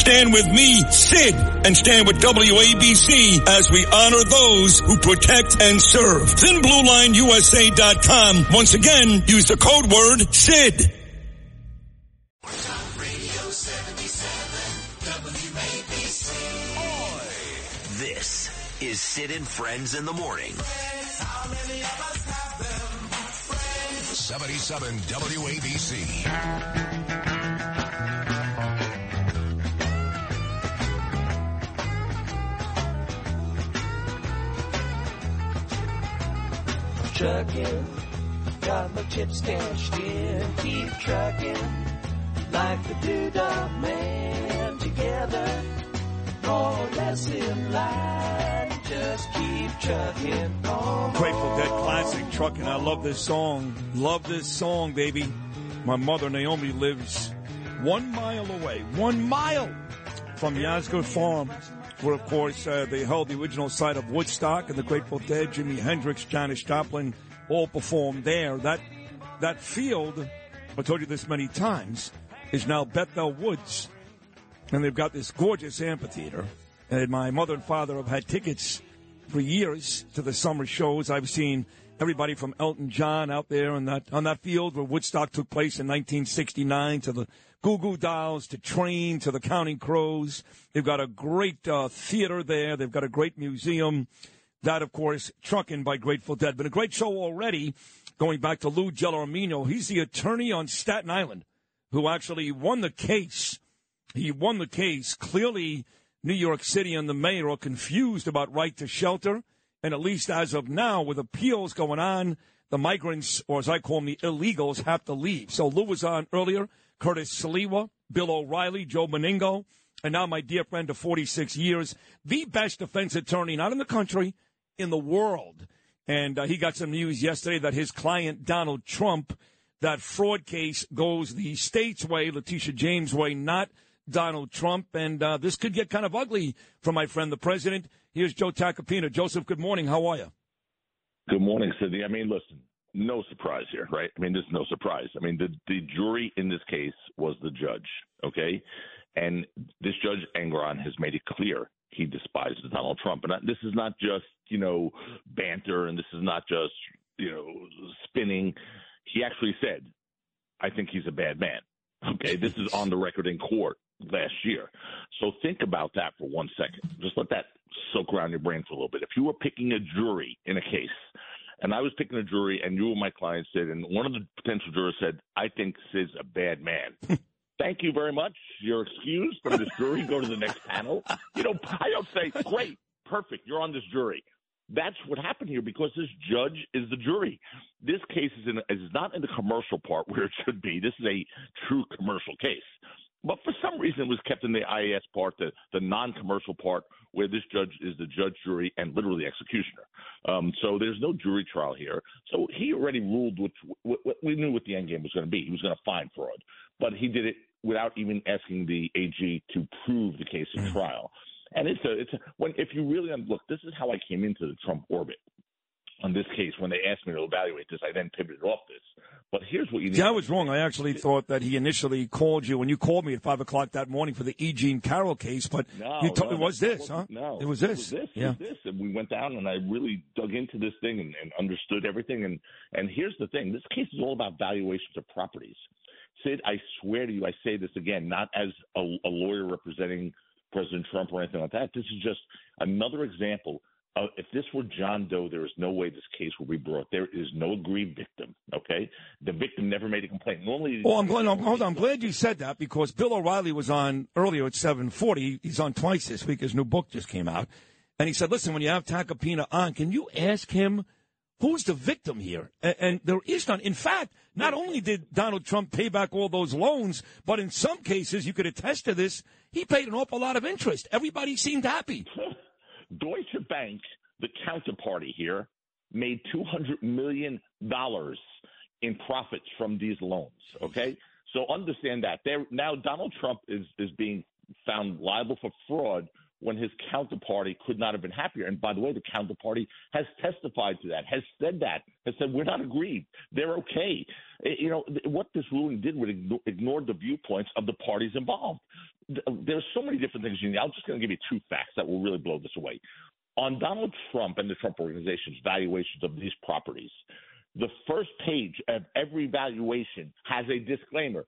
Stand with me, Sid, and stand with WABC as we honor those who protect and serve. ThinBlueLineUSA.com. Once again, use the code word SID. This is Sid and Friends in the Morning. 77 WABC. Trucking. Got my chips cashed in. Keep trucking like the Doodah Man. Together, more or less in line. Just keep trucking on. Grateful Dead classic trucking. I love this song. Love this song, baby. My mother Naomi lives one mile away, one mile from Yasgur Farm, where of course uh, they held the original site of Woodstock and the Grateful Dead, Jimi Hendrix, Janis Joplin, all performed there. That that field, I told you this many times, is now Bethel Woods, and they've got this gorgeous amphitheater. And my mother and father have had tickets for years to the summer shows. I've seen everybody from Elton John out there on that on that field where Woodstock took place in 1969 to the Goo Goo Dolls to Train to the Counting Crows. They've got a great uh, theater there. They've got a great museum. That, of course, trucking by Grateful Dead. Been a great show already. Going back to Lou Gelormino, he's the attorney on Staten Island who actually won the case. He won the case. Clearly, New York City and the mayor are confused about right to shelter. And at least as of now, with appeals going on, the migrants, or as I call them, the illegals, have to leave. So Lou was on earlier, Curtis Sliwa, Bill O'Reilly, Joe Meningo, and now my dear friend of 46 years, the best defense attorney, not in the country, in the world. And uh, he got some news yesterday that his client, Donald Trump, that fraud case goes the state's way, Letitia James' way, not Donald Trump. And uh, this could get kind of ugly for my friend, the president. Here's Joe Tacopina. Joseph, good morning. How are you? Good morning, Sydney. I mean, listen, no surprise here, right? I mean, there's no surprise. I mean, the the jury in this case was the judge, okay? And this judge Engoron has made it clear he despises Donald Trump, and this is not just you know banter, and this is not just you know spinning. He actually said, "I think he's a bad man." Okay, this is on the record in court last year. So think about that for one second. Just let that soak around your brain for a little bit. If you were picking a jury in a case, and I was picking a jury, and you were my client, Sid, and one of the potential jurors said, I think Sid's a bad man. Thank you very much. You're excused from this jury. Go to the next panel. You know, I don't say, great, perfect, you're on this jury. That's what happened here because this judge is the jury. This case is in is not in the commercial part where it should be. This is a true commercial case. But for some reason, it was kept in the IAS part, the, the non-commercial part, where this judge is the judge, jury, and literally executioner. Um, so there's no jury trial here. So he already ruled, which what, what we knew what the end game was going to be. He was going to find fraud, but he did it without even asking the AG to prove the case in trial. And it's a, it's a, when if you really look, this is how I came into the Trump orbit on this case when they asked me to evaluate this. I then pivoted off this. But here's what you need. See, I was wrong. I actually thought that he initially called you when you called me at five o'clock that morning for the E. Jean Carroll case, but No, you told no, it was this, huh? No, it was It this. was this. It Yeah. was this, and we went down, and I really dug into this thing and, and understood everything. And and here's the thing: this case is all about valuations of properties. Sid, I swear to you, I say this again, not as a, a lawyer representing President Trump or anything like that. This is just another example. Of, if this were John Doe, there is no way this case will be brought. There is no aggrieved victim. Okay, the victim never made a complaint. Normally, Well, I'm glad. No, hold on. I'm glad you said that because Bill O'Reilly was on earlier at 7:40. He's on twice this week. His new book just came out, and he said, "Listen, when you have Tacopina on, can you ask him who's the victim here?" And, and there is none. In fact, not only did Donald Trump pay back all those loans, but in some cases, you could attest to this. he paid an awful lot of interest. Everybody seemed happy. Deutsche Bank, the counterparty here, made $200 million in profits from these loans. Okay. So understand that. There now Donald Trump is, is being found liable for fraud when his counterparty could not have been happier. And by the way, the counterparty has testified to that, has said that, has said we're not agreed. They're okay. Eh, you know what this ruling did was ignore, ignored the viewpoints of the parties involved. There's so many different things. You need. I'm just going to give you two facts that will really blow this away. On Donald Trump and the Trump organization's valuations of these properties, the first page of every valuation has a disclaimer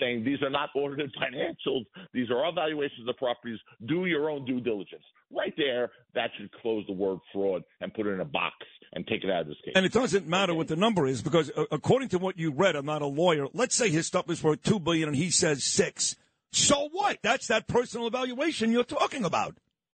saying these are not audited financials. These are evaluations valuations of properties. Do your own due diligence. Right there, that should close the word fraud and put it in a box and take it out of this case. And it doesn't matter okay. what the number is because uh, according to what you read, I'm not a lawyer. Let's say his stuff is worth two billion and he says six. So what? That's that personal evaluation you're talking about.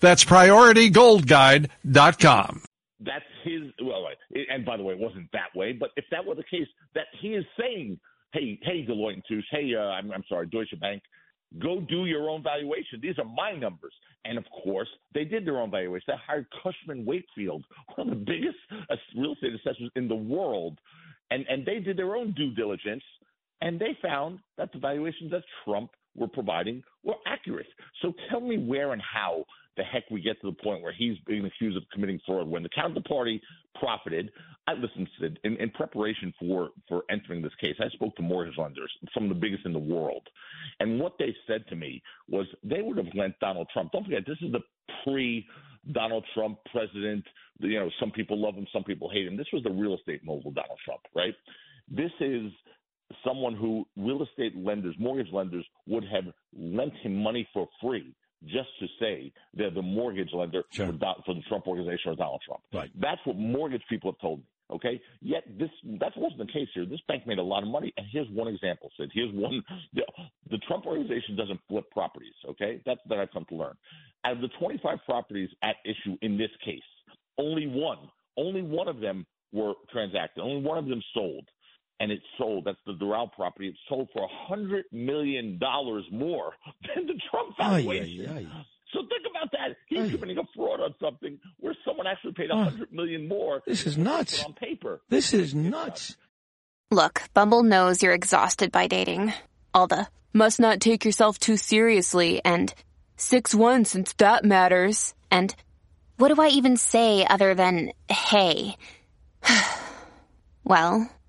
That's priority PriorityGoldGuide.com. That's his. Well, and by the way, it wasn't that way. But if that were the case, that he is saying, "Hey, hey, Deloitte and Touche, hey, uh, I'm, I'm sorry, Deutsche Bank, go do your own valuation. These are my numbers." And of course, they did their own valuation. They hired Cushman Wakefield, one of the biggest uh, real estate assessors in the world, and and they did their own due diligence, and they found that the valuations that Trump were providing were accurate. So tell me where and how the heck we get to the point where he's being accused of committing fraud when the counterparty profited. I listened to in, in preparation for for entering this case. I spoke to mortgage lenders, some of the biggest in the world, and what they said to me was they would have lent Donald Trump. Don't forget, this is the pre. Donald Trump president. You know, some people love him, some people hate him. This was the real estate mogul, Donald Trump, right? This is someone who real estate lenders, mortgage lenders would have lent him money for free just to say they're the mortgage lender sure. for, for, the Trump organization or Donald Trump. Right. That's what mortgage people have told me. Okay. Yet this that wasn't the case here. This bank made a lot of money, and here's one example. Sid. Here's one. The, the Trump organization doesn't flip properties. Okay, that's that I've come to learn. Out of the 25 properties at issue in this case, only one, only one of them were transacted. Only one of them sold and it sold. That's the Doral property. It sold for a hundred million dollars more than the Trump valuation. Aye, aye, aye. So think about that. He's committing a fraud on something where someone actually paid a hundred million more. This is nuts. On paper, this is nuts. Look, Bumble knows you're exhausted by dating. All the must not take yourself too seriously and six one since that matters. And what do I even say other than hey? well.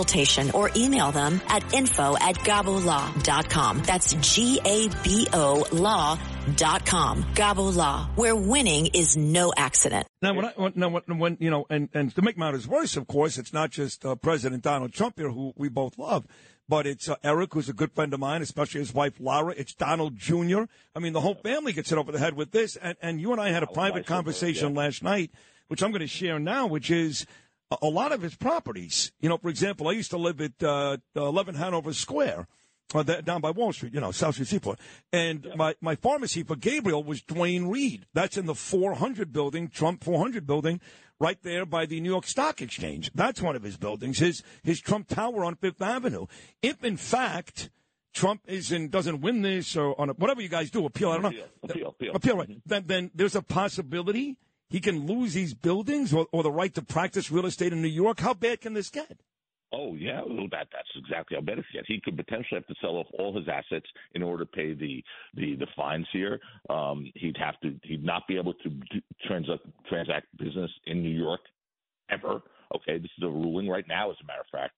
consultation or email them at info at gabolaw.com. That's G-A-B-O law GaboLaw.com. Gabo Law, where winning is no accident. Now, when, I, when, now, when, when you know, and, and to make matters worse, of course, it's not just uh, President Donald Trump here, who we both love, but it's uh, Eric, who's a good friend of mine, especially his wife Laura. It's Donald Jr. I mean, the whole family gets hit over the head with this. And, and you and I had a private conversation last night, which I'm going to share now, which is a, lot of his properties. You know, for example, I used to live at uh, 11 Hanover Square. Uh, that, down by Wall Street, you know, South Street Seaport. And my, my pharmacy for Gabriel was Duane Reade. That's in the 400 building, Trump 400 building, right there by the New York Stock Exchange. That's one of his buildings, his, his Trump Tower on Fifth Avenue. If in fact, Trump isn't, doesn't win this or on a, whatever you guys do, appeal, I don't know. Appeal, appeal. Appeal, right. Then, then there's a possibility he can lose these buildings or, or the right to practice real estate in New York. How bad can this get? Oh yeah, well, that that's exactly how bad it gets. He could potentially have to sell off all his assets in order to pay the the the fines here. Um, he'd have to he'd not be able to transact transact business in New York ever. Okay, this is a ruling right now. As a matter of fact,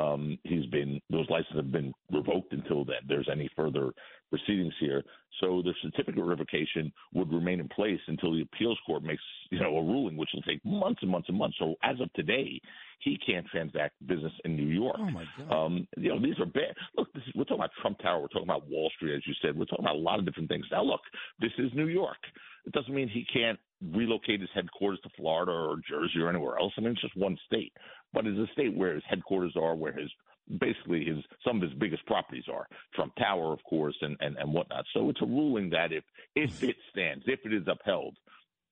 um, he's been those licenses have been revoked until that There's any further proceedings here. So the certificate revocation would remain in place until the appeals court makes you know a ruling, which will take months and months and months. So as of today, he can't transact business in New York. Oh my God! Um, you know these are bad. Look, this is, we're talking about Trump Tower. We're talking about Wall Street, as you said. We're talking about a lot of different things. Now, look, this is New York. It doesn't mean he can't relocate his headquarters to Florida or Jersey or anywhere else. I mean, it's just one state, but it's a state where his headquarters are, where his basically his some of his biggest properties are Trump Tower, of course, and and and whatnot. So it's a ruling that if if mm-hmm. it stands, if it is upheld,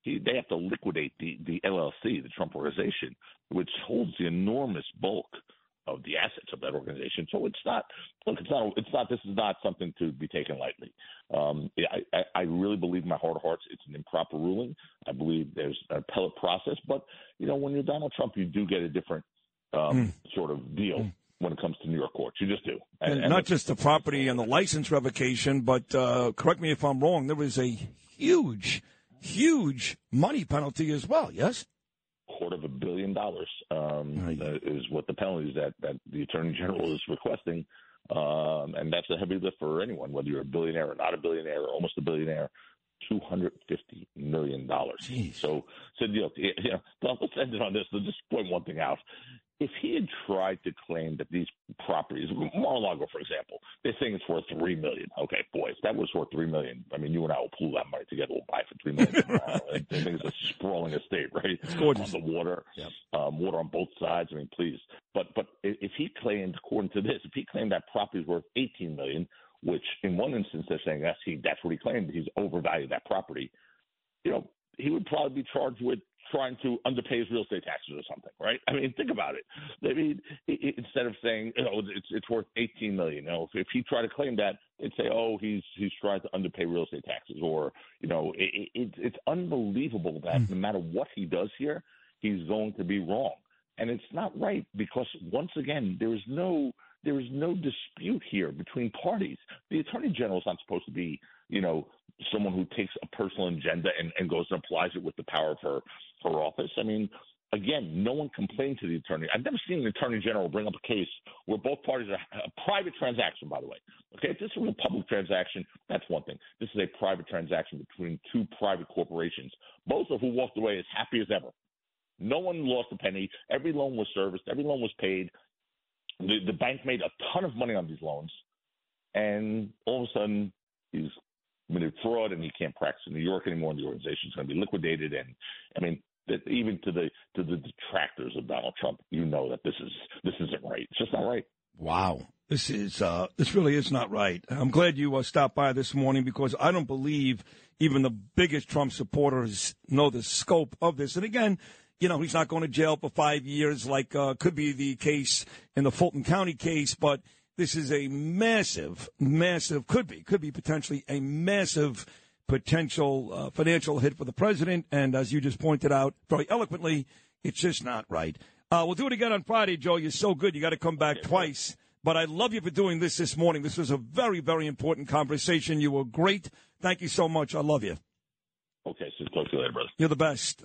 he, they have to liquidate the the LLC, the Trump Organization, which holds the enormous bulk of the assets of that organization. So it's not look, it's not it's not this is not something to be taken lightly. Um, I, I, really believe in my heart of hearts it's an improper ruling. I believe there's an appellate process, but you know when you're Donald Trump, you do get a different um, sort of deal. When it comes to New York courts, you just do, And, not just the property and the license revocation, but uh, correct me if I'm wrong, there was a huge, huge money penalty as well, yes? Quarter of a billion dollars um, uh, is what the penalties that that the attorney general is requesting, um, and that's a heavy lift for anyone, whether you're a billionaire or not a billionaire or almost a billionaire. Two hundred fifty million dollars. So, so you know, you know, let's end it on this. Let's just point one thing out. If he had tried to claim that these properties, Mar-a-Lago, for example, they're saying it's worth three million. Okay, boys, that was worth three million. I mean, you and I will pool that money together. We'll buy it for three million. I think it's a sprawling estate, right? It's gorgeous. On the water, um, water on both sides. I mean, please. But but if if he claimed, according to this, if he claimed that property is worth eighteen million, which in one instance they're saying that's he that's what he claimed, he's overvalued that property. You know, he would probably be charged with trying to underpay his real estate taxes or something, right? I mean, think about it. I mean, instead of saying, you know, it's it's worth 18 million, you know, if, if he tried to claim that, they'd say, oh, he's he's trying to underpay real estate taxes, or you know, it, it, it's unbelievable that hmm. no matter what he does here, he's going to be wrong, and it's not right because once again, there is no there is no dispute here between parties. The attorney general is not supposed to be, you know, someone who takes a personal agenda and, and goes and applies it with the power of her her office. I mean, again, no one complained to the attorney. I've never seen an attorney general bring up a case where both parties are a private transaction, by the way. Okay, if this was a public transaction, that's one thing. This is a private transaction between two private corporations, both of who walked away as happy as ever. No one lost a penny. Every loan was serviced. Every loan was paid. The, the bank made a ton of money on these loans, and all of a sudden he's committed fraud and he can't practice in New York anymore. And the organization's going to be liquidated. And I mean, that even to the to the detractors of Donald Trump, you know that this is this isn't right. It's just not right. Wow. This is uh, this really is not right. I'm glad you uh, stopped by this morning because I don't believe even the biggest Trump supporters know the scope of this. And again, you know, he's not going to jail for five years like uh, could be the case in the Fulton County case, but this is a massive, massive, could be, could be potentially a massive potential uh, financial hit for the president. And as you just pointed out very eloquently, it's just not right. Uh, we'll do it again on Friday, Joe. You're so good. You got to come back twice. But I love you for doing this this morning. This was a very, very important conversation. You were great. Thank you so much. I love you. Okay, so talk to you later, brother. You're the best.